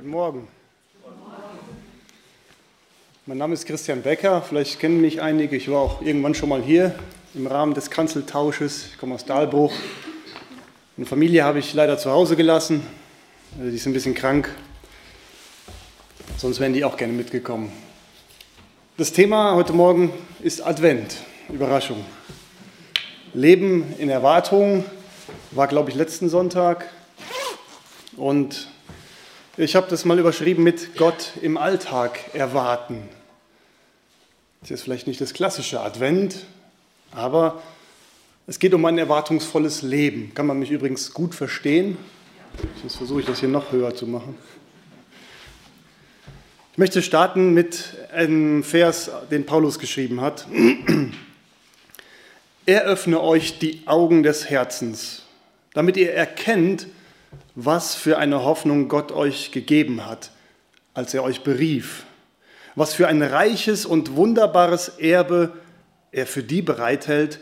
Guten Morgen. Mein Name ist Christian Becker, vielleicht kennen mich einige. Ich war auch irgendwann schon mal hier im Rahmen des Kanzeltausches. Ich komme aus Dahlbruch. Eine Familie habe ich leider zu Hause gelassen. Die ist ein bisschen krank. Sonst wären die auch gerne mitgekommen. Das Thema heute Morgen ist Advent. Überraschung. Leben in Erwartung war, glaube ich, letzten Sonntag. Und ich habe das mal überschrieben mit Gott im Alltag erwarten. Das ist vielleicht nicht das klassische Advent, aber es geht um ein erwartungsvolles Leben. Kann man mich übrigens gut verstehen? Jetzt versuche ich das hier noch höher zu machen. Ich möchte starten mit einem Vers, den Paulus geschrieben hat. Er öffne euch die Augen des Herzens, damit ihr erkennt, was für eine Hoffnung Gott euch gegeben hat, als er euch berief, was für ein reiches und wunderbares Erbe er für die bereithält,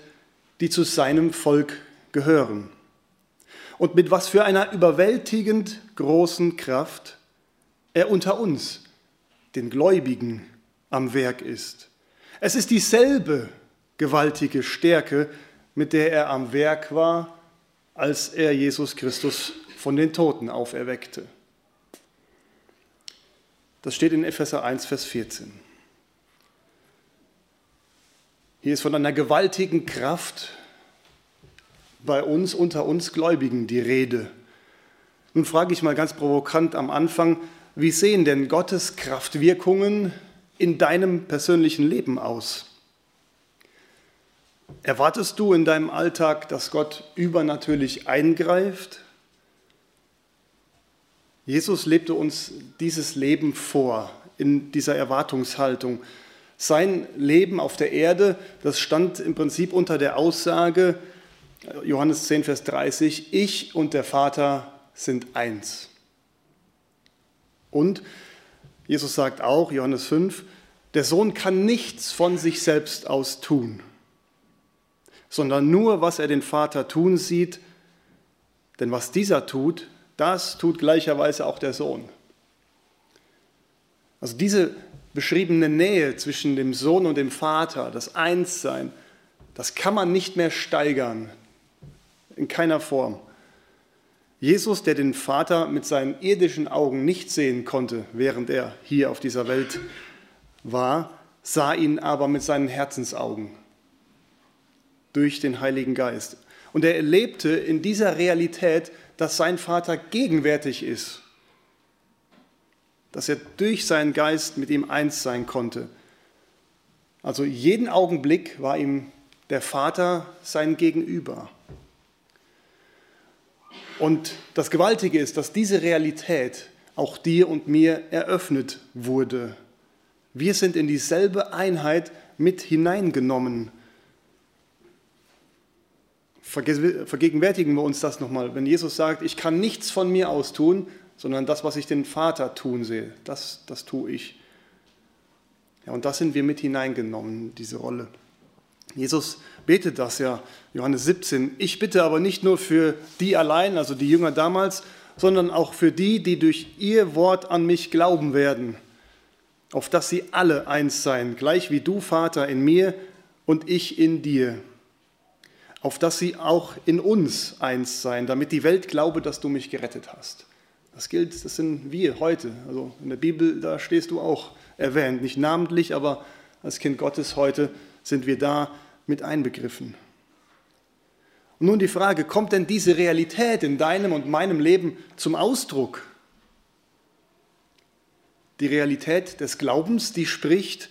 die zu seinem Volk gehören. Und mit was für einer überwältigend großen Kraft er unter uns, den Gläubigen, am Werk ist. Es ist dieselbe gewaltige Stärke, mit der er am Werk war, als er Jesus Christus von den Toten auferweckte. Das steht in Epheser 1, Vers 14. Hier ist von einer gewaltigen Kraft bei uns, unter uns Gläubigen die Rede. Nun frage ich mal ganz provokant am Anfang, wie sehen denn Gottes Kraftwirkungen in deinem persönlichen Leben aus? Erwartest du in deinem Alltag, dass Gott übernatürlich eingreift? Jesus lebte uns dieses Leben vor in dieser Erwartungshaltung. Sein Leben auf der Erde, das stand im Prinzip unter der Aussage, Johannes 10, Vers 30, ich und der Vater sind eins. Und Jesus sagt auch, Johannes 5, der Sohn kann nichts von sich selbst aus tun, sondern nur, was er den Vater tun sieht, denn was dieser tut, das tut gleicherweise auch der Sohn. Also diese beschriebene Nähe zwischen dem Sohn und dem Vater, das Einssein, das kann man nicht mehr steigern, in keiner Form. Jesus, der den Vater mit seinen irdischen Augen nicht sehen konnte, während er hier auf dieser Welt war, sah ihn aber mit seinen Herzensaugen durch den Heiligen Geist. Und er erlebte in dieser Realität dass sein Vater gegenwärtig ist, dass er durch seinen Geist mit ihm eins sein konnte. Also jeden Augenblick war ihm der Vater sein Gegenüber. Und das Gewaltige ist, dass diese Realität auch dir und mir eröffnet wurde. Wir sind in dieselbe Einheit mit hineingenommen vergegenwärtigen wir uns das nochmal. Wenn Jesus sagt, ich kann nichts von mir aus tun, sondern das, was ich den Vater tun sehe, das, das tue ich. Ja, und das sind wir mit hineingenommen, diese Rolle. Jesus betet das ja, Johannes 17. Ich bitte aber nicht nur für die allein, also die Jünger damals, sondern auch für die, die durch ihr Wort an mich glauben werden, auf dass sie alle eins seien, gleich wie du, Vater, in mir und ich in dir auf dass sie auch in uns eins seien, damit die Welt glaube, dass du mich gerettet hast. Das gilt, das sind wir heute. Also in der Bibel, da stehst du auch erwähnt, nicht namentlich, aber als Kind Gottes heute sind wir da mit einbegriffen. Und nun die Frage, kommt denn diese Realität in deinem und meinem Leben zum Ausdruck? Die Realität des Glaubens, die spricht,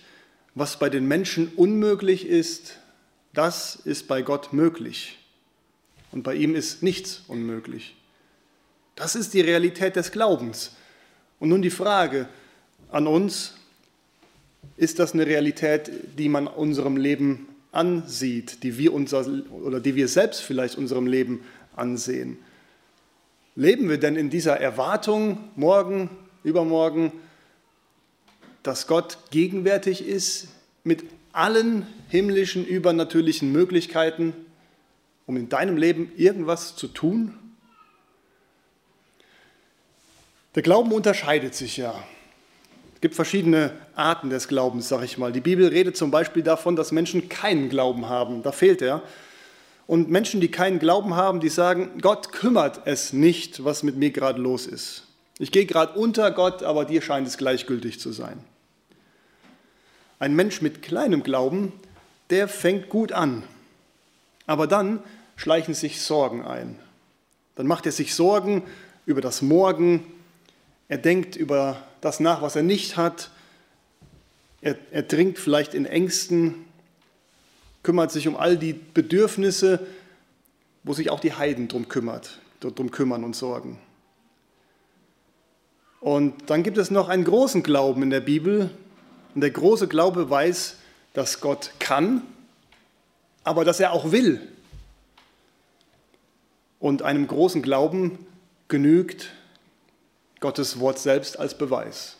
was bei den Menschen unmöglich ist, das ist bei Gott möglich. Und bei ihm ist nichts unmöglich. Das ist die Realität des Glaubens. Und nun die Frage an uns, ist das eine Realität, die man unserem Leben ansieht, die wir, unser, oder die wir selbst vielleicht unserem Leben ansehen? Leben wir denn in dieser Erwartung morgen, übermorgen, dass Gott gegenwärtig ist mit allen himmlischen, übernatürlichen Möglichkeiten, um in deinem Leben irgendwas zu tun? Der Glauben unterscheidet sich ja. Es gibt verschiedene Arten des Glaubens, sag ich mal. Die Bibel redet zum Beispiel davon, dass Menschen keinen Glauben haben. Da fehlt er. Und Menschen, die keinen Glauben haben, die sagen, Gott kümmert es nicht, was mit mir gerade los ist. Ich gehe gerade unter Gott, aber dir scheint es gleichgültig zu sein. Ein Mensch mit kleinem Glauben, der fängt gut an. Aber dann schleichen sich Sorgen ein. Dann macht er sich Sorgen über das Morgen. Er denkt über das nach, was er nicht hat. Er, er dringt vielleicht in Ängsten kümmert sich um all die Bedürfnisse, wo sich auch die Heiden drum kümmert, drum kümmern und sorgen. Und dann gibt es noch einen großen Glauben in der Bibel. Und der große Glaube weiß, dass Gott kann, aber dass er auch will. Und einem großen Glauben genügt Gottes Wort selbst als Beweis.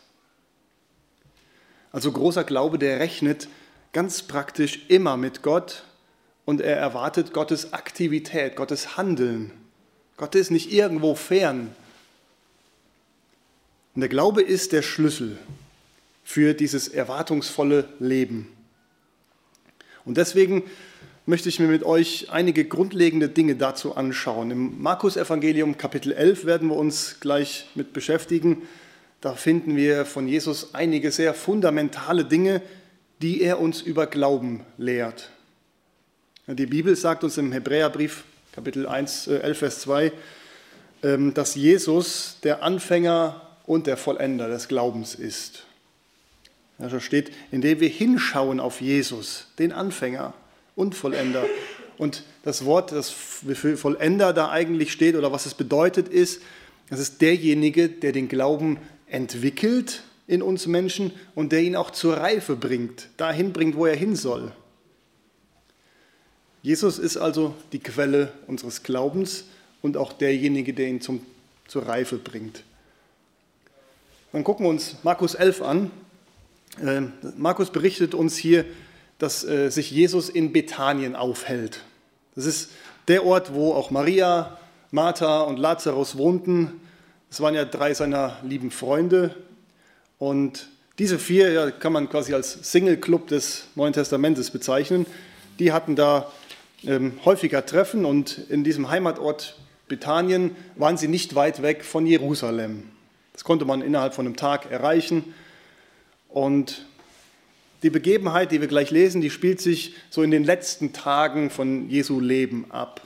Also großer Glaube, der rechnet ganz praktisch immer mit Gott und er erwartet Gottes Aktivität, Gottes Handeln. Gott ist nicht irgendwo fern. Und der Glaube ist der Schlüssel für dieses erwartungsvolle Leben. Und deswegen möchte ich mir mit euch einige grundlegende Dinge dazu anschauen. Im Markus Evangelium Kapitel 11 werden wir uns gleich mit beschäftigen. Da finden wir von Jesus einige sehr fundamentale Dinge, die er uns über Glauben lehrt. Die Bibel sagt uns im Hebräerbrief Kapitel 1, 11, äh, Vers 2, ähm, dass Jesus der Anfänger und der Vollender des Glaubens ist. Da steht, indem wir hinschauen auf Jesus, den Anfänger und Vollender. Und das Wort, das für Vollender da eigentlich steht oder was es bedeutet, ist, das ist derjenige, der den Glauben entwickelt in uns Menschen und der ihn auch zur Reife bringt, dahin bringt, wo er hin soll. Jesus ist also die Quelle unseres Glaubens und auch derjenige, der ihn zum, zur Reife bringt. Dann gucken wir uns Markus 11 an. Ähm, Markus berichtet uns hier, dass äh, sich Jesus in Bethanien aufhält. Das ist der Ort, wo auch Maria, Martha und Lazarus wohnten. Das waren ja drei seiner lieben Freunde. Und diese vier ja, kann man quasi als Single-Club des Neuen Testamentes bezeichnen. Die hatten da ähm, häufiger Treffen und in diesem Heimatort Bethanien waren sie nicht weit weg von Jerusalem. Das konnte man innerhalb von einem Tag erreichen. Und die Begebenheit, die wir gleich lesen, die spielt sich so in den letzten Tagen von Jesu Leben ab.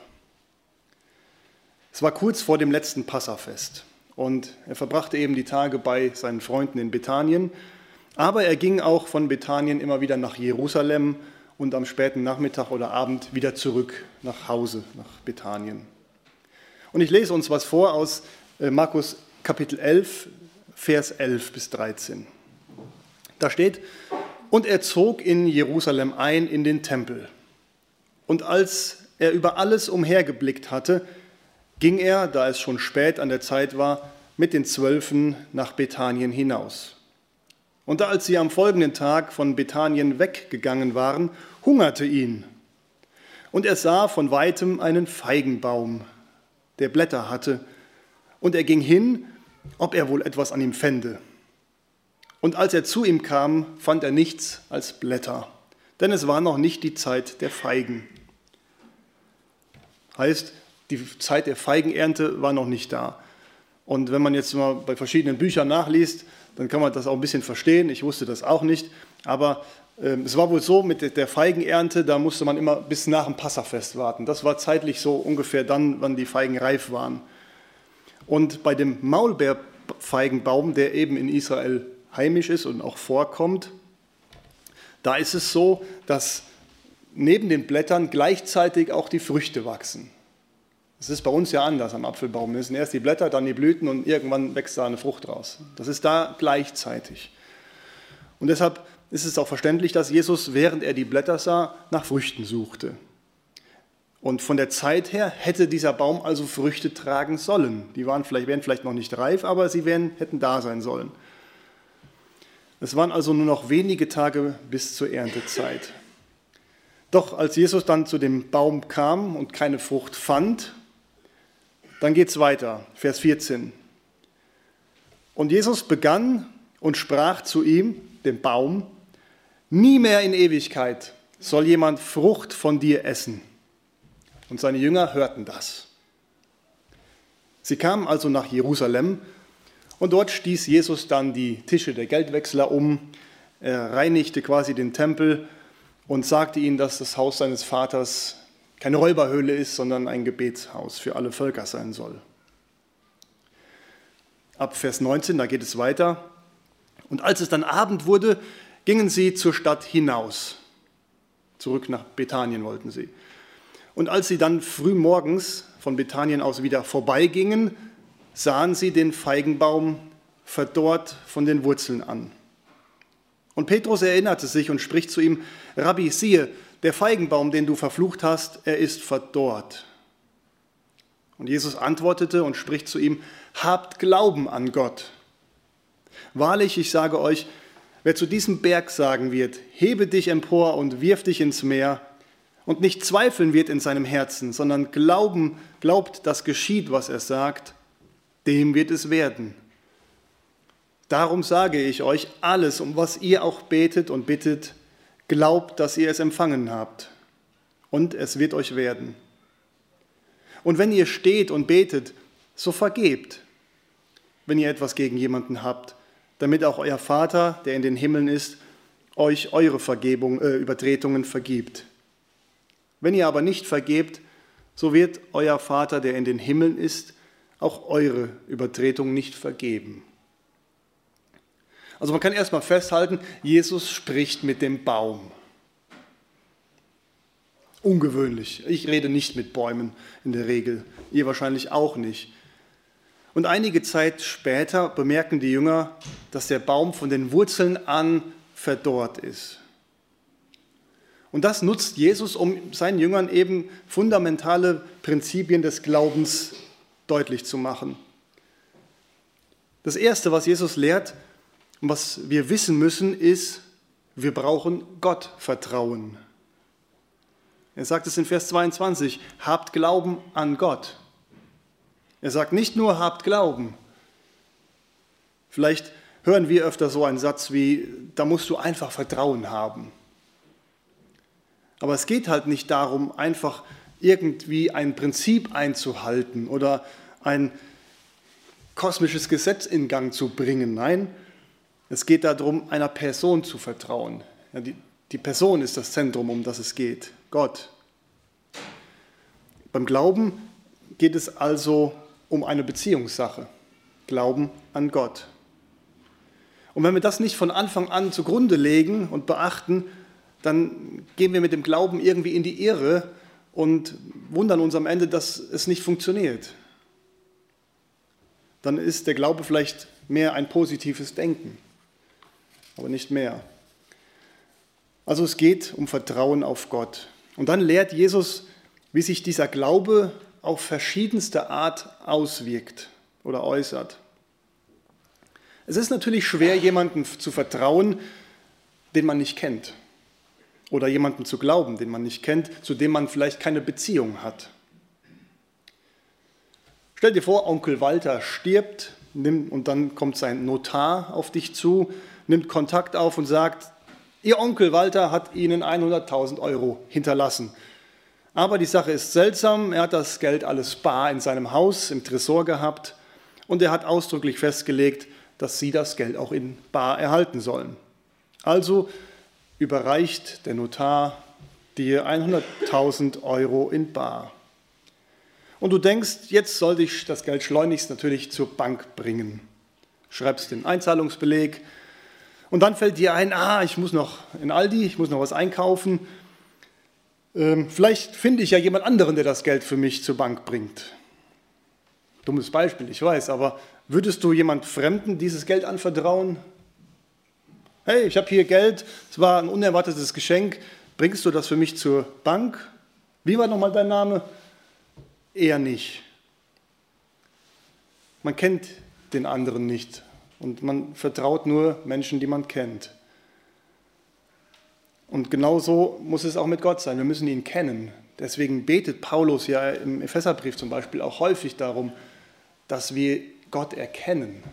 Es war kurz vor dem letzten Passafest. Und er verbrachte eben die Tage bei seinen Freunden in Bethanien. Aber er ging auch von Bethanien immer wieder nach Jerusalem und am späten Nachmittag oder Abend wieder zurück nach Hause, nach Bethanien. Und ich lese uns was vor aus äh, Markus Kapitel 11, Vers 11 bis 13. Da steht, und er zog in Jerusalem ein in den Tempel. Und als er über alles umhergeblickt hatte, ging er, da es schon spät an der Zeit war, mit den Zwölfen nach Bethanien hinaus. Und als sie am folgenden Tag von Bethanien weggegangen waren, hungerte ihn. Und er sah von weitem einen Feigenbaum, der Blätter hatte, und er ging hin, ob er wohl etwas an ihm fände. Und als er zu ihm kam, fand er nichts als Blätter, denn es war noch nicht die Zeit der Feigen. Heißt, die Zeit der Feigenernte war noch nicht da. Und wenn man jetzt mal bei verschiedenen Büchern nachliest, dann kann man das auch ein bisschen verstehen. Ich wusste das auch nicht. Aber äh, es war wohl so, mit der Feigenernte, da musste man immer bis nach dem Passafest warten. Das war zeitlich so ungefähr dann, wann die Feigen reif waren. Und bei dem Maulbeerfeigenbaum, der eben in Israel heimisch ist und auch vorkommt, da ist es so, dass neben den Blättern gleichzeitig auch die Früchte wachsen. Das ist bei uns ja anders am Apfelbaum. Es sind erst die Blätter, dann die Blüten und irgendwann wächst da eine Frucht raus. Das ist da gleichzeitig. Und deshalb ist es auch verständlich, dass Jesus, während er die Blätter sah, nach Früchten suchte. Und von der Zeit her hätte dieser Baum also Früchte tragen sollen. Die waren vielleicht, wären vielleicht noch nicht reif, aber sie wären, hätten da sein sollen. Es waren also nur noch wenige Tage bis zur Erntezeit. Doch als Jesus dann zu dem Baum kam und keine Frucht fand, dann geht es weiter, Vers 14. Und Jesus begann und sprach zu ihm, dem Baum, nie mehr in Ewigkeit soll jemand Frucht von dir essen. Und seine Jünger hörten das. Sie kamen also nach Jerusalem und dort stieß Jesus dann die Tische der Geldwechsler um, er reinigte quasi den Tempel und sagte ihnen, dass das Haus seines Vaters keine Räuberhöhle ist, sondern ein Gebetshaus für alle Völker sein soll. Ab Vers 19, da geht es weiter. Und als es dann Abend wurde, gingen sie zur Stadt hinaus. Zurück nach Bethanien wollten sie. Und als sie dann früh morgens von Bethanien aus wieder vorbeigingen, sahen sie den Feigenbaum verdorrt von den Wurzeln an. Und Petrus erinnerte sich und spricht zu ihm, Rabbi, siehe, der Feigenbaum, den du verflucht hast, er ist verdorrt. Und Jesus antwortete und spricht zu ihm, habt Glauben an Gott. Wahrlich, ich sage euch, wer zu diesem Berg sagen wird, hebe dich empor und wirf dich ins Meer, und nicht zweifeln wird in seinem Herzen, sondern glauben, glaubt, dass geschieht, was er sagt, dem wird es werden. Darum sage ich euch, alles, um was ihr auch betet und bittet, glaubt, dass ihr es empfangen habt, und es wird euch werden. Und wenn ihr steht und betet, so vergebt, wenn ihr etwas gegen jemanden habt, damit auch euer Vater, der in den Himmeln ist, euch eure Vergebung, äh, Übertretungen vergibt. Wenn ihr aber nicht vergebt, so wird euer Vater, der in den Himmeln ist, auch eure Übertretung nicht vergeben. Also man kann erstmal festhalten, Jesus spricht mit dem Baum. Ungewöhnlich. Ich rede nicht mit Bäumen in der Regel. Ihr wahrscheinlich auch nicht. Und einige Zeit später bemerken die Jünger, dass der Baum von den Wurzeln an verdorrt ist. Und das nutzt Jesus, um seinen Jüngern eben fundamentale Prinzipien des Glaubens deutlich zu machen. Das Erste, was Jesus lehrt und was wir wissen müssen, ist, wir brauchen Gott Vertrauen. Er sagt es in Vers 22, habt Glauben an Gott. Er sagt nicht nur, habt Glauben. Vielleicht hören wir öfter so einen Satz wie, da musst du einfach Vertrauen haben. Aber es geht halt nicht darum, einfach irgendwie ein Prinzip einzuhalten oder ein kosmisches Gesetz in Gang zu bringen. Nein, es geht darum, einer Person zu vertrauen. Ja, die, die Person ist das Zentrum, um das es geht. Gott. Beim Glauben geht es also um eine Beziehungssache. Glauben an Gott. Und wenn wir das nicht von Anfang an zugrunde legen und beachten, dann gehen wir mit dem Glauben irgendwie in die Irre und wundern uns am Ende, dass es nicht funktioniert. Dann ist der Glaube vielleicht mehr ein positives Denken, aber nicht mehr. Also es geht um Vertrauen auf Gott. Und dann lehrt Jesus, wie sich dieser Glaube auf verschiedenste Art auswirkt oder äußert. Es ist natürlich schwer, jemandem zu vertrauen, den man nicht kennt. Oder jemandem zu glauben, den man nicht kennt, zu dem man vielleicht keine Beziehung hat. Stell dir vor, Onkel Walter stirbt und dann kommt sein Notar auf dich zu, nimmt Kontakt auf und sagt, Ihr Onkel Walter hat Ihnen 100.000 Euro hinterlassen. Aber die Sache ist seltsam, er hat das Geld alles bar in seinem Haus, im Tresor gehabt und er hat ausdrücklich festgelegt, dass Sie das Geld auch in bar erhalten sollen. Also überreicht der Notar dir 100.000 Euro in bar. Und du denkst, jetzt sollte ich das Geld schleunigst natürlich zur Bank bringen. Schreibst den Einzahlungsbeleg, und dann fällt dir ein, ah, ich muss noch in Aldi, ich muss noch was einkaufen. Ähm, vielleicht finde ich ja jemand anderen, der das Geld für mich zur Bank bringt. Dummes Beispiel, ich weiß, aber würdest du jemand Fremden dieses Geld anvertrauen? Hey, ich habe hier Geld, es war ein unerwartetes Geschenk, bringst du das für mich zur Bank? Wie war nochmal dein Name? Eher nicht. Man kennt den anderen nicht. Und man vertraut nur Menschen, die man kennt. Und genauso muss es auch mit Gott sein. Wir müssen ihn kennen. Deswegen betet Paulus ja im Epheserbrief zum Beispiel auch häufig darum, dass wir Gott erkennen.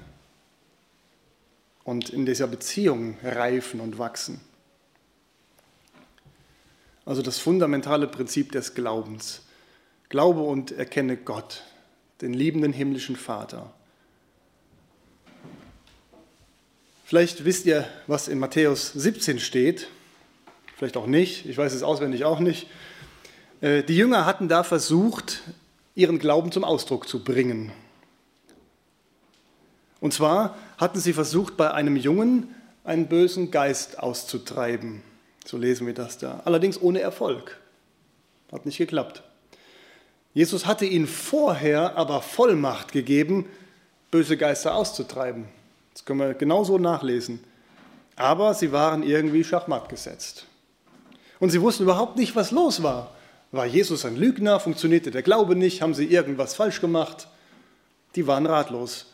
Und in dieser Beziehung reifen und wachsen. Also das fundamentale Prinzip des Glaubens. Glaube und erkenne Gott, den liebenden himmlischen Vater. Vielleicht wisst ihr, was in Matthäus 17 steht, vielleicht auch nicht, ich weiß es auswendig auch nicht. Äh, die Jünger hatten da versucht, ihren Glauben zum Ausdruck zu bringen. Und zwar hatten sie versucht, bei einem Jungen einen bösen Geist auszutreiben. So lesen wir das da. Allerdings ohne Erfolg. Hat nicht geklappt. Jesus hatte ihnen vorher aber Vollmacht gegeben, böse Geister auszutreiben. Das können wir genauso nachlesen. Aber sie waren irgendwie schachmatt gesetzt. Und sie wussten überhaupt nicht, was los war. War Jesus ein Lügner? Funktionierte der Glaube nicht? Haben sie irgendwas falsch gemacht? Die waren ratlos.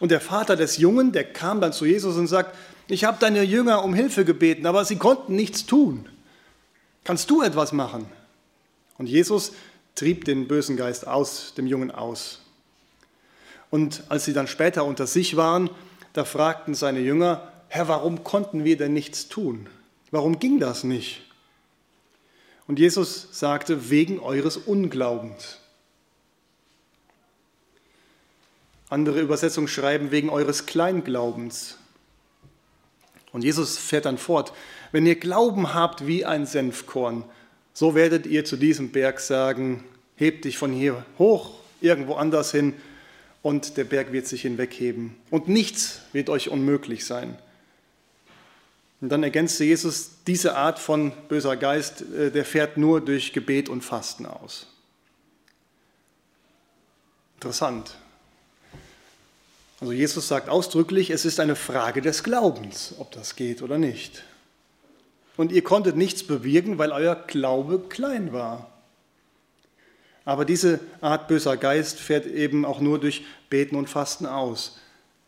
Und der Vater des Jungen, der kam dann zu Jesus und sagt, ich habe deine Jünger um Hilfe gebeten, aber sie konnten nichts tun. Kannst du etwas machen? Und Jesus trieb den bösen Geist aus dem Jungen aus. Und als sie dann später unter sich waren, da fragten seine Jünger, Herr, warum konnten wir denn nichts tun? Warum ging das nicht? Und Jesus sagte, wegen eures Unglaubens. Andere Übersetzungen schreiben, wegen eures Kleinglaubens. Und Jesus fährt dann fort, wenn ihr Glauben habt wie ein Senfkorn, so werdet ihr zu diesem Berg sagen, heb dich von hier hoch, irgendwo anders hin, und der Berg wird sich hinwegheben. Und nichts wird euch unmöglich sein. Und dann ergänzte Jesus, diese Art von böser Geist, äh, der fährt nur durch Gebet und Fasten aus. Interessant. Also Jesus sagt ausdrücklich, es ist eine Frage des Glaubens, ob das geht oder nicht. Und ihr konntet nichts bewirken, weil euer Glaube klein war. Aber diese Art böser Geist fährt eben auch nur durch Beten und Fasten aus.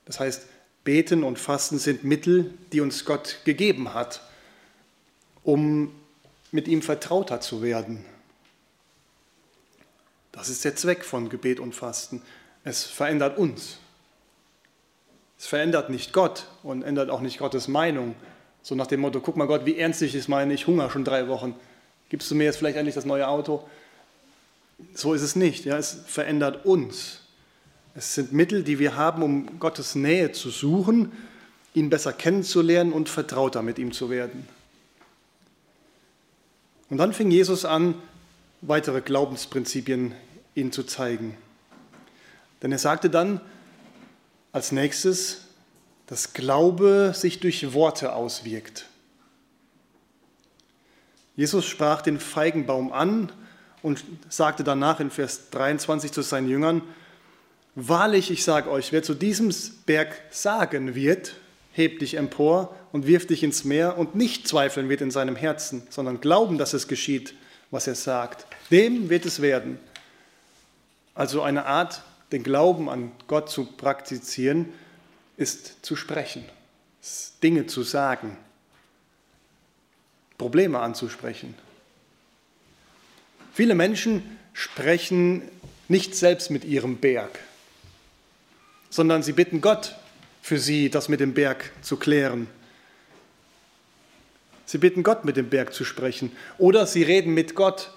Das heißt, Beten und Fasten sind Mittel, die uns Gott gegeben hat, um mit ihm vertrauter zu werden. Das ist der Zweck von Gebet und Fasten. Es verändert uns. Es verändert nicht Gott und ändert auch nicht Gottes Meinung. So nach dem Motto, guck mal Gott, wie ernst ich es meine, ich hungere schon drei Wochen. Gibst du mir jetzt vielleicht endlich das neue Auto? So ist es nicht. Ja, es verändert uns. Es sind Mittel, die wir haben, um Gottes Nähe zu suchen, ihn besser kennenzulernen und vertrauter mit ihm zu werden. Und dann fing Jesus an, weitere Glaubensprinzipien ihnen zu zeigen. Denn er sagte dann, als nächstes, dass Glaube sich durch Worte auswirkt. Jesus sprach den Feigenbaum an und sagte danach in Vers 23 zu seinen Jüngern, Wahrlich, ich sage euch, wer zu diesem Berg sagen wird, heb dich empor und wirf dich ins Meer und nicht zweifeln wird in seinem Herzen, sondern glauben, dass es geschieht, was er sagt, dem wird es werden. Also eine Art den Glauben an Gott zu praktizieren, ist zu sprechen, ist Dinge zu sagen, Probleme anzusprechen. Viele Menschen sprechen nicht selbst mit ihrem Berg, sondern sie bitten Gott für sie, das mit dem Berg zu klären. Sie bitten Gott, mit dem Berg zu sprechen. Oder sie reden mit Gott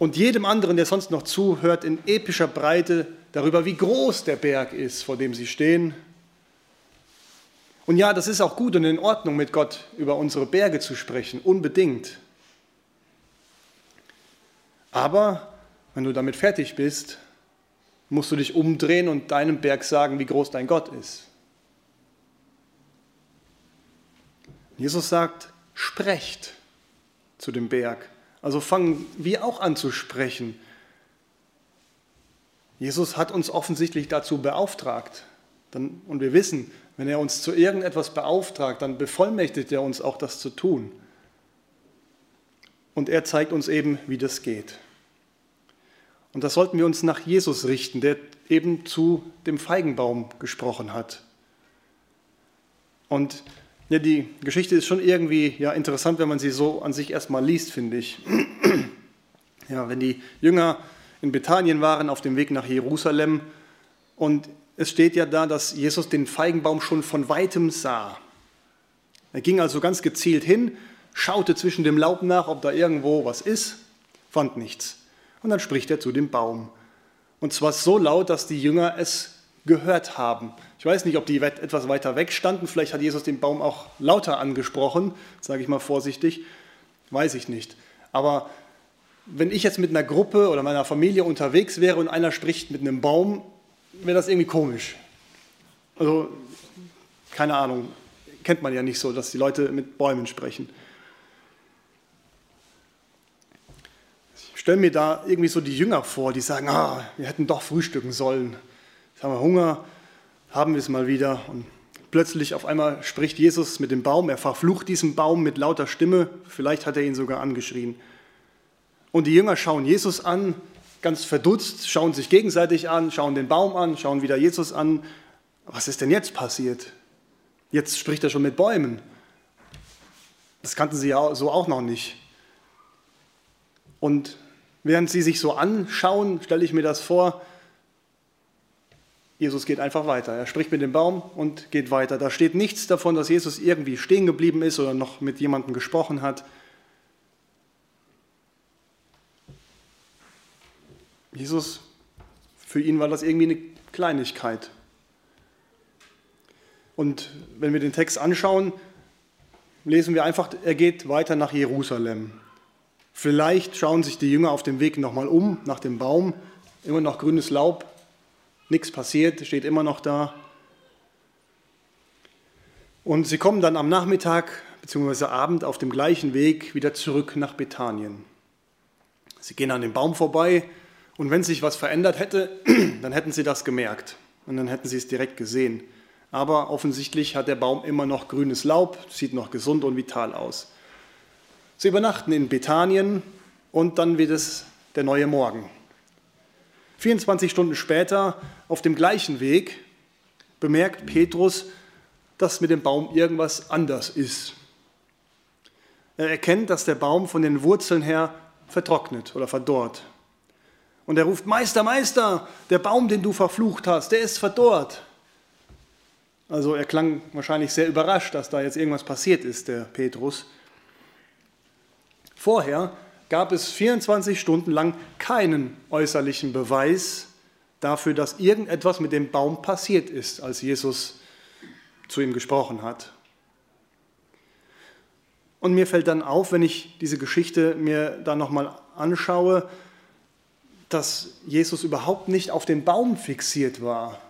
und jedem anderen, der sonst noch zuhört, in epischer Breite darüber, wie groß der Berg ist, vor dem sie stehen. Und ja, das ist auch gut und in Ordnung, mit Gott über unsere Berge zu sprechen, unbedingt. Aber wenn du damit fertig bist, musst du dich umdrehen und deinem Berg sagen, wie groß dein Gott ist. Jesus sagt, sprecht zu dem Berg. Also fangen wir auch an zu sprechen. Jesus hat uns offensichtlich dazu beauftragt. Und wir wissen, wenn er uns zu irgendetwas beauftragt, dann bevollmächtigt er uns auch das zu tun. Und er zeigt uns eben, wie das geht. Und das sollten wir uns nach Jesus richten, der eben zu dem Feigenbaum gesprochen hat. Und ja, die Geschichte ist schon irgendwie ja, interessant, wenn man sie so an sich erstmal liest, finde ich. Ja, wenn die Jünger in Bethanien waren, auf dem Weg nach Jerusalem und es steht ja da, dass Jesus den Feigenbaum schon von weitem sah. Er ging also ganz gezielt hin, schaute zwischen dem Laub nach, ob da irgendwo was ist, fand nichts. Und dann spricht er zu dem Baum. Und zwar so laut, dass die Jünger es gehört haben. Ich weiß nicht, ob die etwas weiter weg standen. Vielleicht hat Jesus den Baum auch lauter angesprochen, sage ich mal vorsichtig. Weiß ich nicht. Aber wenn ich jetzt mit einer Gruppe oder meiner Familie unterwegs wäre und einer spricht mit einem Baum, wäre das irgendwie komisch. Also, keine Ahnung, kennt man ja nicht so, dass die Leute mit Bäumen sprechen. Ich stelle mir da irgendwie so die Jünger vor, die sagen, ah, wir hätten doch frühstücken sollen. Jetzt haben wir Hunger, haben wir es mal wieder. Und plötzlich auf einmal spricht Jesus mit dem Baum, er verflucht diesen Baum mit lauter Stimme, vielleicht hat er ihn sogar angeschrien. Und die Jünger schauen Jesus an, ganz verdutzt, schauen sich gegenseitig an, schauen den Baum an, schauen wieder Jesus an. Was ist denn jetzt passiert? Jetzt spricht er schon mit Bäumen. Das kannten sie ja so auch noch nicht. Und Während sie sich so anschauen, stelle ich mir das vor, Jesus geht einfach weiter. Er spricht mit dem Baum und geht weiter. Da steht nichts davon, dass Jesus irgendwie stehen geblieben ist oder noch mit jemandem gesprochen hat. Jesus, für ihn war das irgendwie eine Kleinigkeit. Und wenn wir den Text anschauen, lesen wir einfach, er geht weiter nach Jerusalem. Vielleicht schauen sich die Jünger auf dem Weg nochmal um, nach dem Baum, immer noch grünes Laub, nichts passiert, steht immer noch da. Und sie kommen dann am Nachmittag bzw. Abend auf dem gleichen Weg wieder zurück nach Bethanien. Sie gehen an dem Baum vorbei und wenn sich was verändert hätte, dann hätten sie das gemerkt und dann hätten sie es direkt gesehen. Aber offensichtlich hat der Baum immer noch grünes Laub, sieht noch gesund und vital aus. Sie übernachten in Bethanien und dann wird es der neue Morgen. 24 Stunden später, auf dem gleichen Weg, bemerkt Petrus, dass mit dem Baum irgendwas anders ist. Er erkennt, dass der Baum von den Wurzeln her vertrocknet oder verdorrt. Und er ruft, Meister, Meister, der Baum, den du verflucht hast, der ist verdorrt. Also er klang wahrscheinlich sehr überrascht, dass da jetzt irgendwas passiert ist, der Petrus. Vorher gab es 24 Stunden lang keinen äußerlichen Beweis dafür, dass irgendetwas mit dem Baum passiert ist, als Jesus zu ihm gesprochen hat. Und mir fällt dann auf, wenn ich diese Geschichte mir dann nochmal anschaue, dass Jesus überhaupt nicht auf den Baum fixiert war.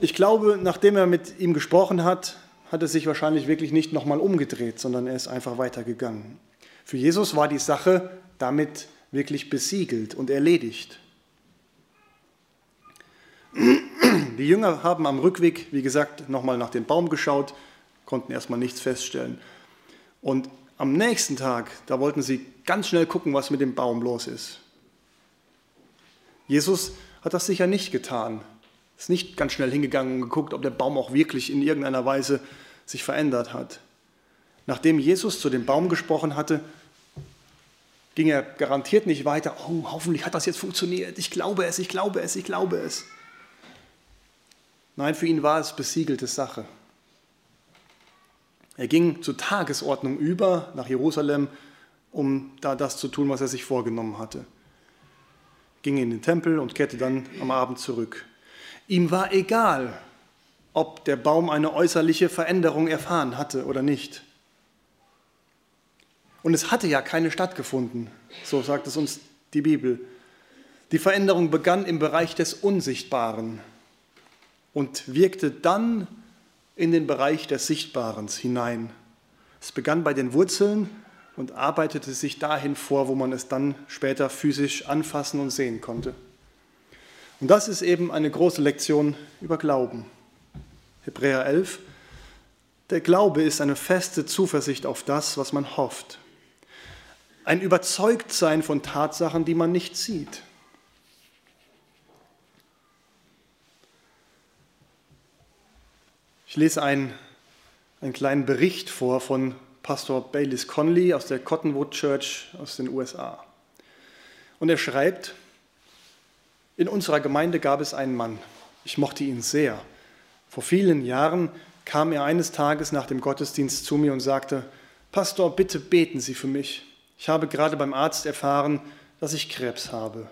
Ich glaube, nachdem er mit ihm gesprochen hat, hat er sich wahrscheinlich wirklich nicht nochmal umgedreht, sondern er ist einfach weitergegangen. Für Jesus war die Sache damit wirklich besiegelt und erledigt. Die Jünger haben am Rückweg, wie gesagt, nochmal nach dem Baum geschaut, konnten erstmal nichts feststellen. Und am nächsten Tag, da wollten sie ganz schnell gucken, was mit dem Baum los ist. Jesus hat das sicher nicht getan. Ist nicht ganz schnell hingegangen und geguckt, ob der Baum auch wirklich in irgendeiner Weise sich verändert hat. Nachdem Jesus zu dem Baum gesprochen hatte, ging er garantiert nicht weiter, oh, hoffentlich hat das jetzt funktioniert, ich glaube es, ich glaube es, ich glaube es. Nein, für ihn war es besiegelte Sache. Er ging zur Tagesordnung über nach Jerusalem, um da das zu tun, was er sich vorgenommen hatte. Ging in den Tempel und kehrte dann am Abend zurück. Ihm war egal, ob der Baum eine äußerliche Veränderung erfahren hatte oder nicht. Und es hatte ja keine stattgefunden, so sagt es uns die Bibel. Die Veränderung begann im Bereich des Unsichtbaren und wirkte dann in den Bereich des Sichtbaren hinein. Es begann bei den Wurzeln und arbeitete sich dahin vor, wo man es dann später physisch anfassen und sehen konnte. Und das ist eben eine große Lektion über Glauben. Hebräer 11. Der Glaube ist eine feste Zuversicht auf das, was man hofft. Ein Überzeugtsein von Tatsachen, die man nicht sieht. Ich lese einen, einen kleinen Bericht vor von Pastor Baylis Conley aus der Cottonwood Church aus den USA. Und er schreibt, In unserer Gemeinde gab es einen Mann. Ich mochte ihn sehr. Vor vielen Jahren kam er eines Tages nach dem Gottesdienst zu mir und sagte, Pastor, bitte beten Sie für mich. Ich habe gerade beim Arzt erfahren, dass ich Krebs habe.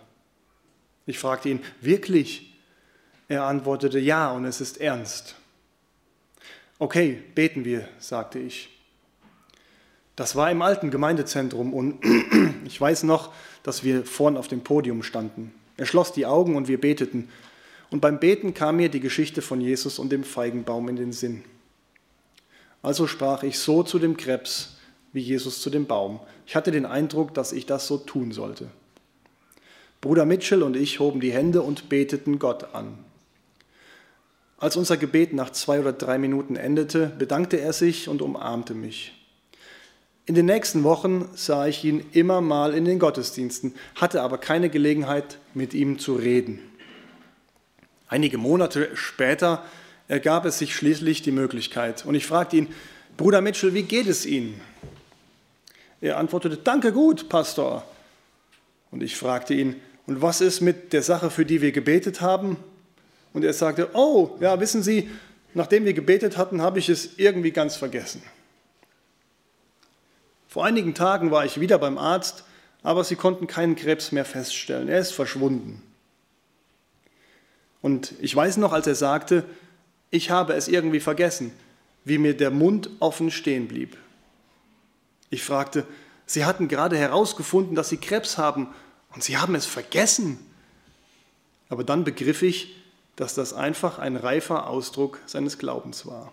Ich fragte ihn, wirklich? Er antwortete, ja, und es ist ernst. Okay, beten wir, sagte ich. Das war im alten Gemeindezentrum und ich weiß noch, dass wir vorn auf dem Podium standen. Er schloss die Augen und wir beteten. Und beim Beten kam mir die Geschichte von Jesus und dem Feigenbaum in den Sinn. Also sprach ich so zu dem Krebs wie Jesus zu dem Baum. Ich hatte den Eindruck, dass ich das so tun sollte. Bruder Mitchell und ich hoben die Hände und beteten Gott an. Als unser Gebet nach zwei oder drei Minuten endete, bedankte er sich und umarmte mich. In den nächsten Wochen sah ich ihn immer mal in den Gottesdiensten, hatte aber keine Gelegenheit, mit ihm zu reden. Einige Monate später ergab es sich schließlich die Möglichkeit und ich fragte ihn, Bruder Mitchell, wie geht es Ihnen? Er antwortete, danke gut, Pastor. Und ich fragte ihn, und was ist mit der Sache, für die wir gebetet haben? Und er sagte, oh, ja, wissen Sie, nachdem wir gebetet hatten, habe ich es irgendwie ganz vergessen. Vor einigen Tagen war ich wieder beim Arzt, aber sie konnten keinen Krebs mehr feststellen. Er ist verschwunden. Und ich weiß noch, als er sagte, ich habe es irgendwie vergessen, wie mir der Mund offen stehen blieb. Ich fragte, Sie hatten gerade herausgefunden, dass Sie Krebs haben und Sie haben es vergessen. Aber dann begriff ich, dass das einfach ein reifer Ausdruck seines Glaubens war.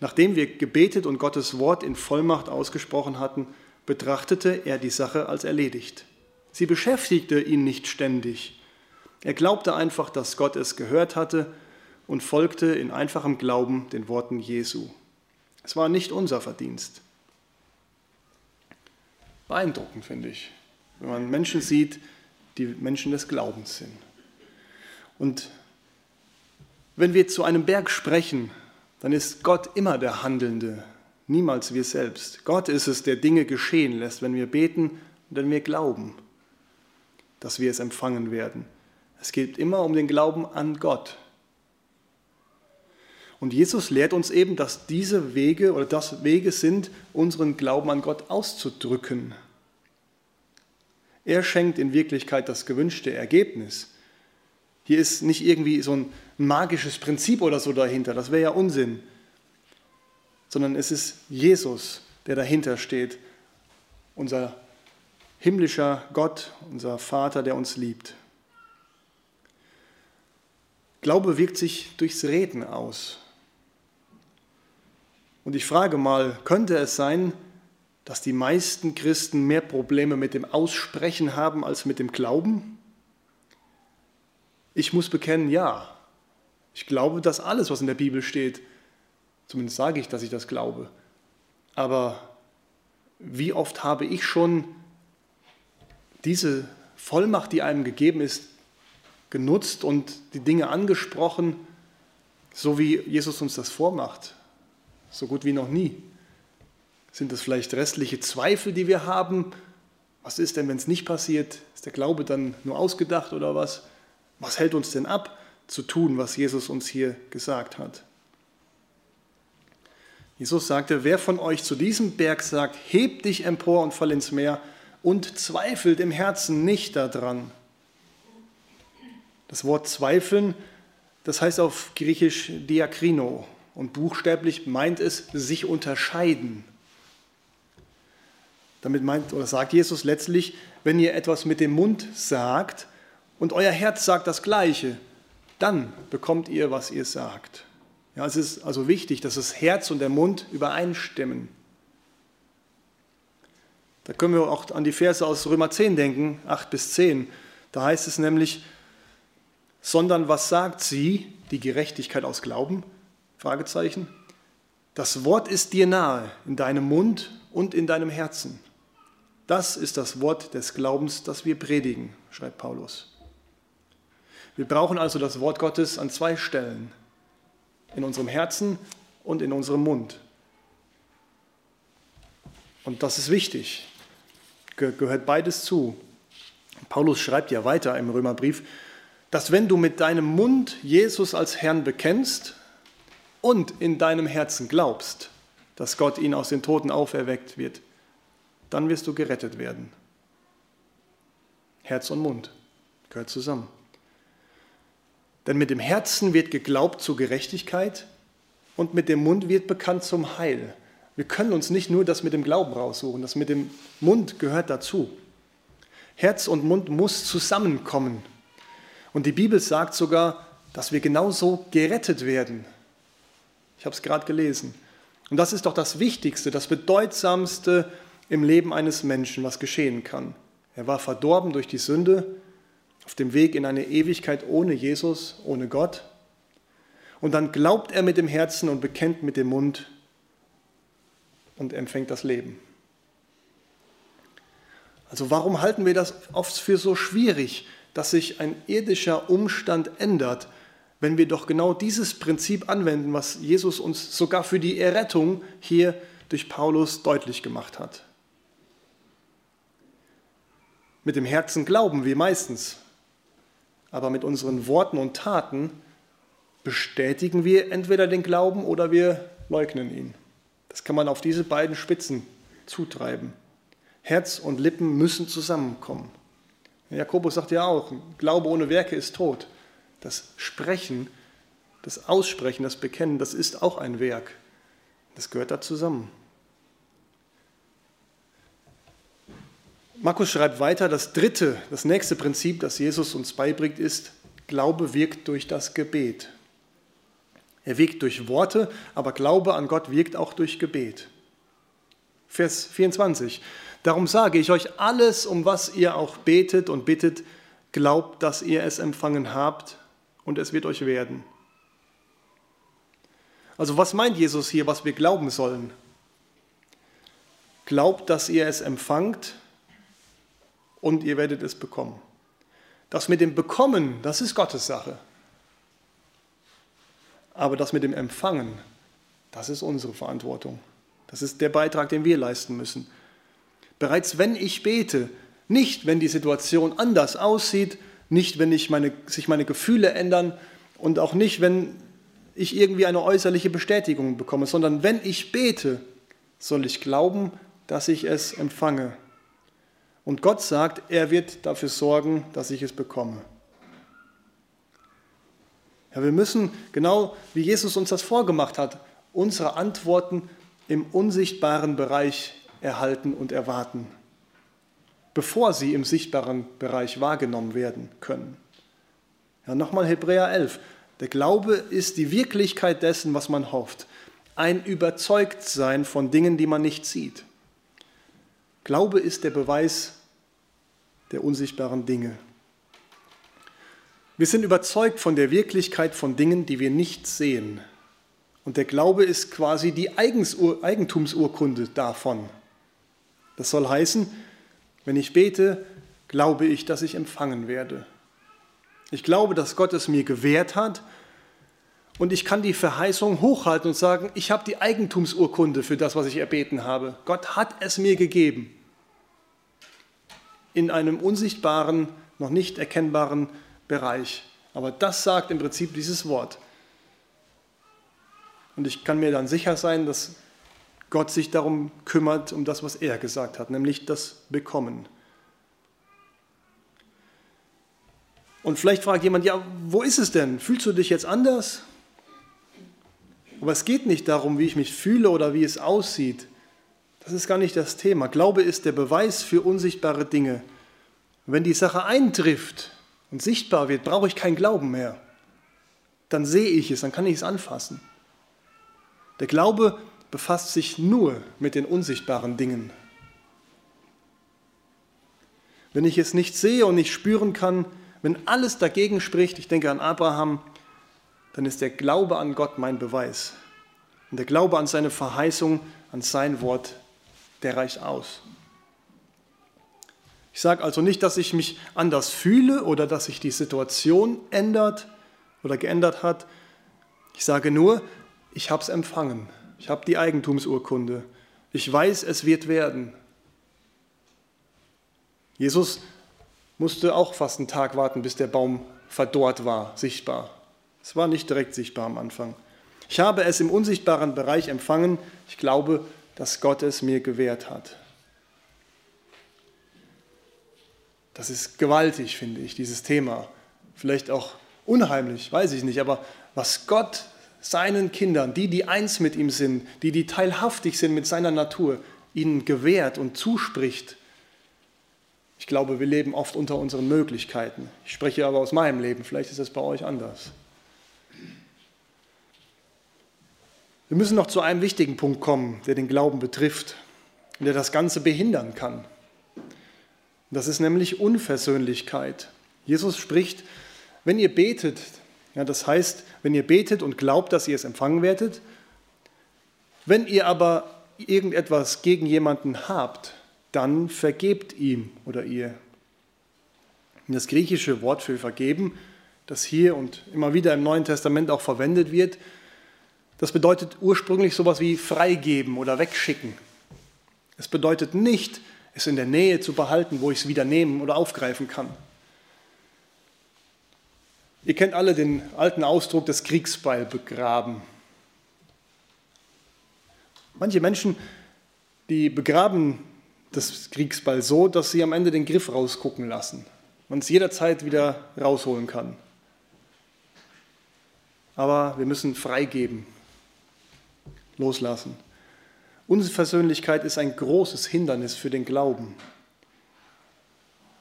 Nachdem wir gebetet und Gottes Wort in Vollmacht ausgesprochen hatten, betrachtete er die Sache als erledigt. Sie beschäftigte ihn nicht ständig. Er glaubte einfach, dass Gott es gehört hatte und folgte in einfachem Glauben den Worten Jesu. Es war nicht unser Verdienst. Beeindruckend finde ich, wenn man Menschen sieht, die Menschen des Glaubens sind. Und wenn wir zu einem Berg sprechen, dann ist Gott immer der Handelnde, niemals wir selbst. Gott ist es, der Dinge geschehen lässt, wenn wir beten und wenn wir glauben, dass wir es empfangen werden. Es geht immer um den Glauben an Gott. Und Jesus lehrt uns eben, dass diese Wege oder das Wege sind, unseren Glauben an Gott auszudrücken. Er schenkt in Wirklichkeit das gewünschte Ergebnis. Hier ist nicht irgendwie so ein magisches Prinzip oder so dahinter, das wäre ja Unsinn, sondern es ist Jesus, der dahinter steht, unser himmlischer Gott, unser Vater, der uns liebt. Glaube wirkt sich durchs Reden aus. Und ich frage mal, könnte es sein, dass die meisten Christen mehr Probleme mit dem Aussprechen haben als mit dem Glauben? Ich muss bekennen, ja. Ich glaube, dass alles, was in der Bibel steht, zumindest sage ich, dass ich das glaube. Aber wie oft habe ich schon diese Vollmacht, die einem gegeben ist, genutzt und die Dinge angesprochen, so wie Jesus uns das vormacht? So gut wie noch nie. Sind das vielleicht restliche Zweifel, die wir haben? Was ist denn, wenn es nicht passiert? Ist der Glaube dann nur ausgedacht oder was? Was hält uns denn ab, zu tun, was Jesus uns hier gesagt hat? Jesus sagte, wer von euch zu diesem Berg sagt, heb dich empor und fall ins Meer und zweifelt im Herzen nicht daran. Das Wort zweifeln, das heißt auf Griechisch diakrino und buchstäblich meint es sich unterscheiden. Damit meint oder sagt Jesus letztlich, wenn ihr etwas mit dem Mund sagt und euer Herz sagt das Gleiche, dann bekommt ihr, was ihr sagt. Ja, es ist also wichtig, dass das Herz und der Mund übereinstimmen. Da können wir auch an die Verse aus Römer 10 denken, 8 bis 10. Da heißt es nämlich, sondern was sagt sie, die Gerechtigkeit aus Glauben? Fragezeichen. Das Wort ist dir nahe, in deinem Mund und in deinem Herzen. Das ist das Wort des Glaubens, das wir predigen, schreibt Paulus. Wir brauchen also das Wort Gottes an zwei Stellen, in unserem Herzen und in unserem Mund. Und das ist wichtig, Ge gehört beides zu. Paulus schreibt ja weiter im Römerbrief, dass wenn du mit deinem Mund Jesus als Herrn bekennst und in deinem Herzen glaubst, dass Gott ihn aus den Toten auferweckt wird, dann wirst du gerettet werden. Herz und Mund gehört zusammen. Denn mit dem Herzen wird geglaubt zur Gerechtigkeit und mit dem Mund wird bekannt zum Heil. Wir können uns nicht nur das mit dem Glauben raussuchen, das mit dem Mund gehört dazu. Herz und Mund muss zusammenkommen. Und die Bibel sagt sogar, dass wir genauso gerettet werden. Ich habe es gerade gelesen. Und das ist doch das Wichtigste, das Bedeutsamste im Leben eines Menschen, was geschehen kann. Er war verdorben durch die Sünde, auf dem Weg in eine Ewigkeit ohne Jesus, ohne Gott. Und dann glaubt er mit dem Herzen und bekennt mit dem Mund und empfängt das Leben. Also warum halten wir das oft für so schwierig, dass sich ein irdischer Umstand ändert, wenn wir doch genau dieses Prinzip anwenden, was Jesus uns sogar für die Errettung hier durch Paulus deutlich gemacht hat? Mit dem Herzen glauben wir meistens, aber mit unseren Worten und Taten bestätigen wir entweder den Glauben oder wir leugnen ihn. Das kann man auf diese beiden Spitzen zutreiben. Herz und Lippen müssen zusammenkommen. Jakobus sagt ja auch, Glaube ohne Werke ist tot. Das Sprechen, das Aussprechen, das Bekennen, das ist auch ein Werk. Das gehört da zusammen. Markus schreibt weiter, das dritte, das nächste Prinzip, das Jesus uns beibringt, ist, Glaube wirkt durch das Gebet. Er wirkt durch Worte, aber Glaube an Gott wirkt auch durch Gebet. Vers 24. Darum sage ich euch alles, um was ihr auch betet und bittet, glaubt, dass ihr es empfangen habt und es wird euch werden. Also was meint Jesus hier, was wir glauben sollen? Glaubt, dass ihr es empfangt und ihr werdet es bekommen. Das mit dem Bekommen, das ist Gottes Sache. Aber das mit dem Empfangen, das ist unsere Verantwortung. Das ist der Beitrag, den wir leisten müssen. Bereits wenn ich bete, nicht wenn die Situation anders aussieht, nicht wenn ich meine, sich meine Gefühle ändern und auch nicht wenn ich irgendwie eine äußerliche Bestätigung bekomme, sondern wenn ich bete, soll ich glauben, dass ich es empfange. Und Gott sagt, er wird dafür sorgen, dass ich es bekomme. Ja, wir müssen, genau wie Jesus uns das vorgemacht hat, unsere Antworten im unsichtbaren Bereich erhalten und erwarten, bevor sie im sichtbaren Bereich wahrgenommen werden können. Ja, nochmal Hebräer 11. Der Glaube ist die Wirklichkeit dessen, was man hofft. Ein Überzeugtsein von Dingen, die man nicht sieht. Glaube ist der Beweis der unsichtbaren Dinge. Wir sind überzeugt von der Wirklichkeit von Dingen, die wir nicht sehen. Und der Glaube ist quasi die Eigentumsurkunde davon. Das soll heißen, wenn ich bete, glaube ich, dass ich empfangen werde. Ich glaube, dass Gott es mir gewährt hat und ich kann die Verheißung hochhalten und sagen, ich habe die Eigentumsurkunde für das, was ich erbeten habe. Gott hat es mir gegeben in einem unsichtbaren, noch nicht erkennbaren Bereich. Aber das sagt im Prinzip dieses Wort. Und ich kann mir dann sicher sein, dass Gott sich darum kümmert, um das, was er gesagt hat, nämlich das Bekommen. Und vielleicht fragt jemand, ja, wo ist es denn? Fühlst du dich jetzt anders? Aber es geht nicht darum, wie ich mich fühle oder wie es aussieht. Das ist gar nicht das Thema. Glaube ist der Beweis für unsichtbare Dinge. wenn die Sache eintrifft und sichtbar wird, brauche ich keinen Glauben mehr. Dann sehe ich es, dann kann ich es anfassen. Der Glaube befasst sich nur mit den unsichtbaren Dingen. Wenn ich es nicht sehe und nicht spüren kann, wenn alles dagegen spricht, ich denke an Abraham, dann ist der Glaube an Gott mein Beweis. Und der Glaube an seine Verheißung, an sein Wort, der reicht aus. Ich sage also nicht, dass ich mich anders fühle oder dass sich die Situation ändert oder geändert hat. Ich sage nur, ich habe es empfangen. Ich habe die Eigentumsurkunde. Ich weiß, es wird werden. Jesus musste auch fast einen Tag warten, bis der Baum verdorrt war, sichtbar. Es war nicht direkt sichtbar am Anfang. Ich habe es im unsichtbaren Bereich empfangen. Ich glaube, dass Gott es mir gewährt hat. Das ist gewaltig, finde ich, dieses Thema. Vielleicht auch unheimlich, weiß ich nicht, aber was Gott seinen Kindern, die, die eins mit ihm sind, die, die teilhaftig sind mit seiner Natur, ihnen gewährt und zuspricht. Ich glaube, wir leben oft unter unseren Möglichkeiten. Ich spreche aber aus meinem Leben, vielleicht ist es bei euch anders. Wir müssen noch zu einem wichtigen Punkt kommen, der den Glauben betrifft und der das Ganze behindern kann. Das ist nämlich Unversöhnlichkeit. Jesus spricht, wenn ihr betet, ja, das heißt, wenn ihr betet und glaubt, dass ihr es empfangen werdet, wenn ihr aber irgendetwas gegen jemanden habt, dann vergebt ihm oder ihr. Das griechische Wort für vergeben, das hier und immer wieder im Neuen Testament auch verwendet wird, das bedeutet ursprünglich sowas wie freigeben oder wegschicken. Es bedeutet nicht, es in der Nähe zu behalten, wo ich es wieder nehmen oder aufgreifen kann. Ihr kennt alle den alten Ausdruck des Kriegsbeil begraben. Manche Menschen, die begraben das Kriegsbeil so, dass sie am Ende den Griff rausgucken lassen. Man es jederzeit wieder rausholen kann. Aber wir müssen freigeben, loslassen. Unversöhnlichkeit ist ein großes Hindernis für den Glauben.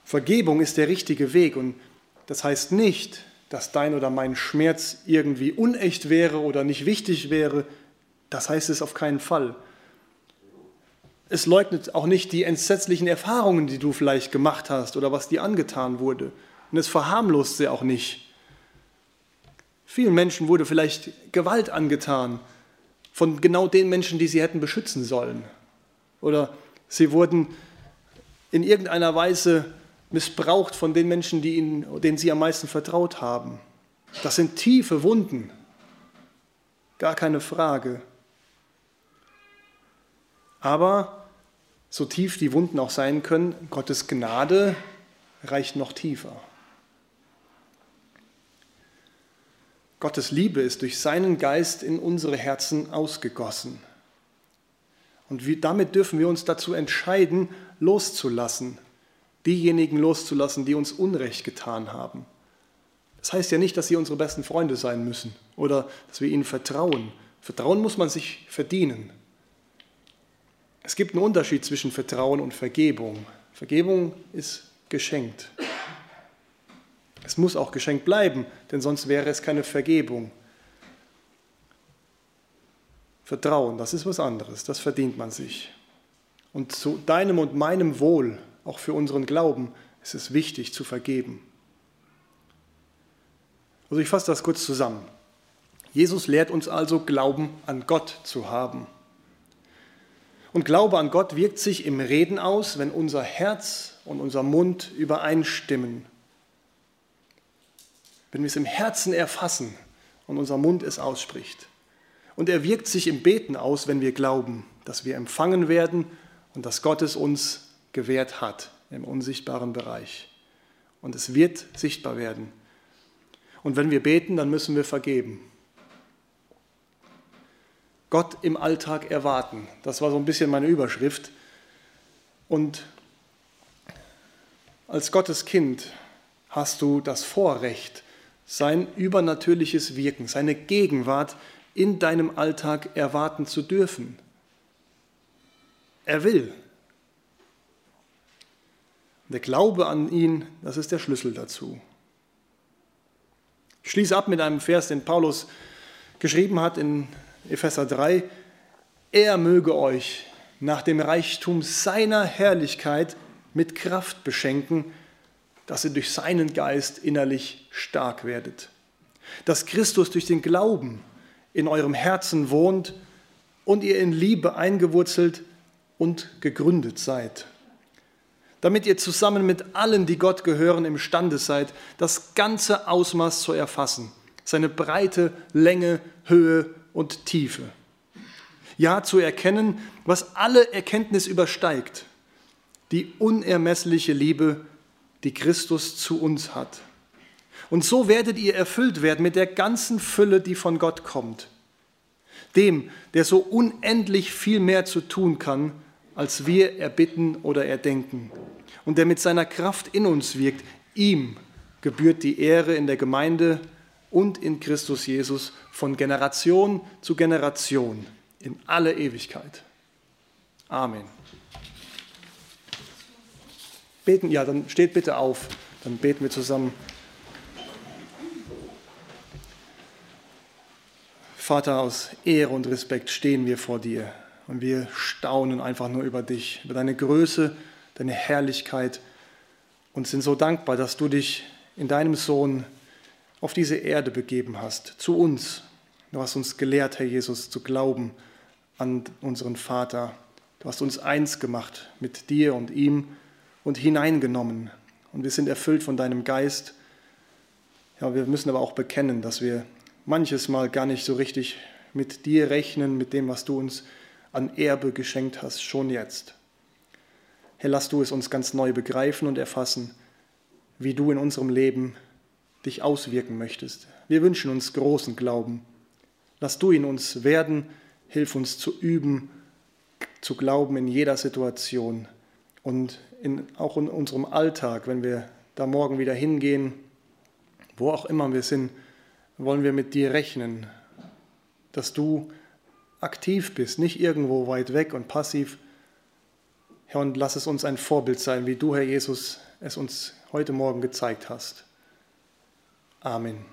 Vergebung ist der richtige Weg und das heißt nicht, dass dein oder mein Schmerz irgendwie unecht wäre oder nicht wichtig wäre. Das heißt es auf keinen Fall. Es leugnet auch nicht die entsetzlichen Erfahrungen, die du vielleicht gemacht hast oder was dir angetan wurde. Und es verharmlost sie auch nicht. Vielen Menschen wurde vielleicht Gewalt angetan von genau den Menschen, die sie hätten beschützen sollen. Oder sie wurden in irgendeiner Weise missbraucht von den Menschen, die ihnen, denen sie am meisten vertraut haben. Das sind tiefe Wunden, gar keine Frage. Aber so tief die Wunden auch sein können, Gottes Gnade reicht noch tiefer. Gottes Liebe ist durch seinen Geist in unsere Herzen ausgegossen. Und wie, damit dürfen wir uns dazu entscheiden, loszulassen, diejenigen loszulassen, die uns Unrecht getan haben. Das heißt ja nicht, dass sie unsere besten Freunde sein müssen oder dass wir ihnen vertrauen. Vertrauen muss man sich verdienen. Es gibt einen Unterschied zwischen Vertrauen und Vergebung. Vergebung ist geschenkt. Es muss auch geschenkt bleiben, denn sonst wäre es keine Vergebung. Vertrauen, das ist was anderes, das verdient man sich. Und zu deinem und meinem Wohl, auch für unseren Glauben, ist es wichtig zu vergeben. Also ich fasse das kurz zusammen. Jesus lehrt uns also, Glauben an Gott zu haben. Und Glaube an Gott wirkt sich im Reden aus, wenn unser Herz und unser Mund übereinstimmen wenn wir es im Herzen erfassen und unser Mund es ausspricht. Und er wirkt sich im Beten aus, wenn wir glauben, dass wir empfangen werden und dass Gott es uns gewährt hat im unsichtbaren Bereich. Und es wird sichtbar werden. Und wenn wir beten, dann müssen wir vergeben. Gott im Alltag erwarten. Das war so ein bisschen meine Überschrift. Und als Gottes Kind hast du das Vorrecht, sein übernatürliches Wirken, seine Gegenwart in deinem Alltag erwarten zu dürfen. Er will. Der Glaube an ihn, das ist der Schlüssel dazu. Ich schließe ab mit einem Vers, den Paulus geschrieben hat in Epheser 3. Er möge euch nach dem Reichtum seiner Herrlichkeit mit Kraft beschenken, dass ihr durch seinen Geist innerlich stark werdet. Dass Christus durch den Glauben in eurem Herzen wohnt und ihr in Liebe eingewurzelt und gegründet seid. Damit ihr zusammen mit allen, die Gott gehören, imstande seid, das ganze Ausmaß zu erfassen, seine Breite, Länge, Höhe und Tiefe. Ja, zu erkennen, was alle Erkenntnis übersteigt, die unermessliche Liebe die Christus zu uns hat. Und so werdet ihr erfüllt werden mit der ganzen Fülle, die von Gott kommt. Dem, der so unendlich viel mehr zu tun kann, als wir erbitten oder erdenken. Und der mit seiner Kraft in uns wirkt, ihm gebührt die Ehre in der Gemeinde und in Christus Jesus von Generation zu Generation in alle Ewigkeit. Amen. Beten, ja, dann steht bitte auf, dann beten wir zusammen. Vater, aus Ehre und Respekt stehen wir vor dir und wir staunen einfach nur über dich, über deine Größe, deine Herrlichkeit und sind so dankbar, dass du dich in deinem Sohn auf diese Erde begeben hast, zu uns. Du hast uns gelehrt, Herr Jesus, zu glauben an unseren Vater. Du hast uns eins gemacht mit dir und ihm und hineingenommen. Und wir sind erfüllt von deinem Geist. Ja, wir müssen aber auch bekennen, dass wir manches Mal gar nicht so richtig mit dir rechnen, mit dem, was du uns an Erbe geschenkt hast, schon jetzt. Herr, lass du es uns ganz neu begreifen und erfassen, wie du in unserem Leben dich auswirken möchtest. Wir wünschen uns großen Glauben. Lass du ihn uns werden, hilf uns zu üben, zu glauben in jeder Situation und in, auch in unserem Alltag, wenn wir da morgen wieder hingehen, wo auch immer wir sind, wollen wir mit dir rechnen, dass du aktiv bist, nicht irgendwo weit weg und passiv. Herr, und lass es uns ein Vorbild sein, wie du, Herr Jesus, es uns heute Morgen gezeigt hast. Amen.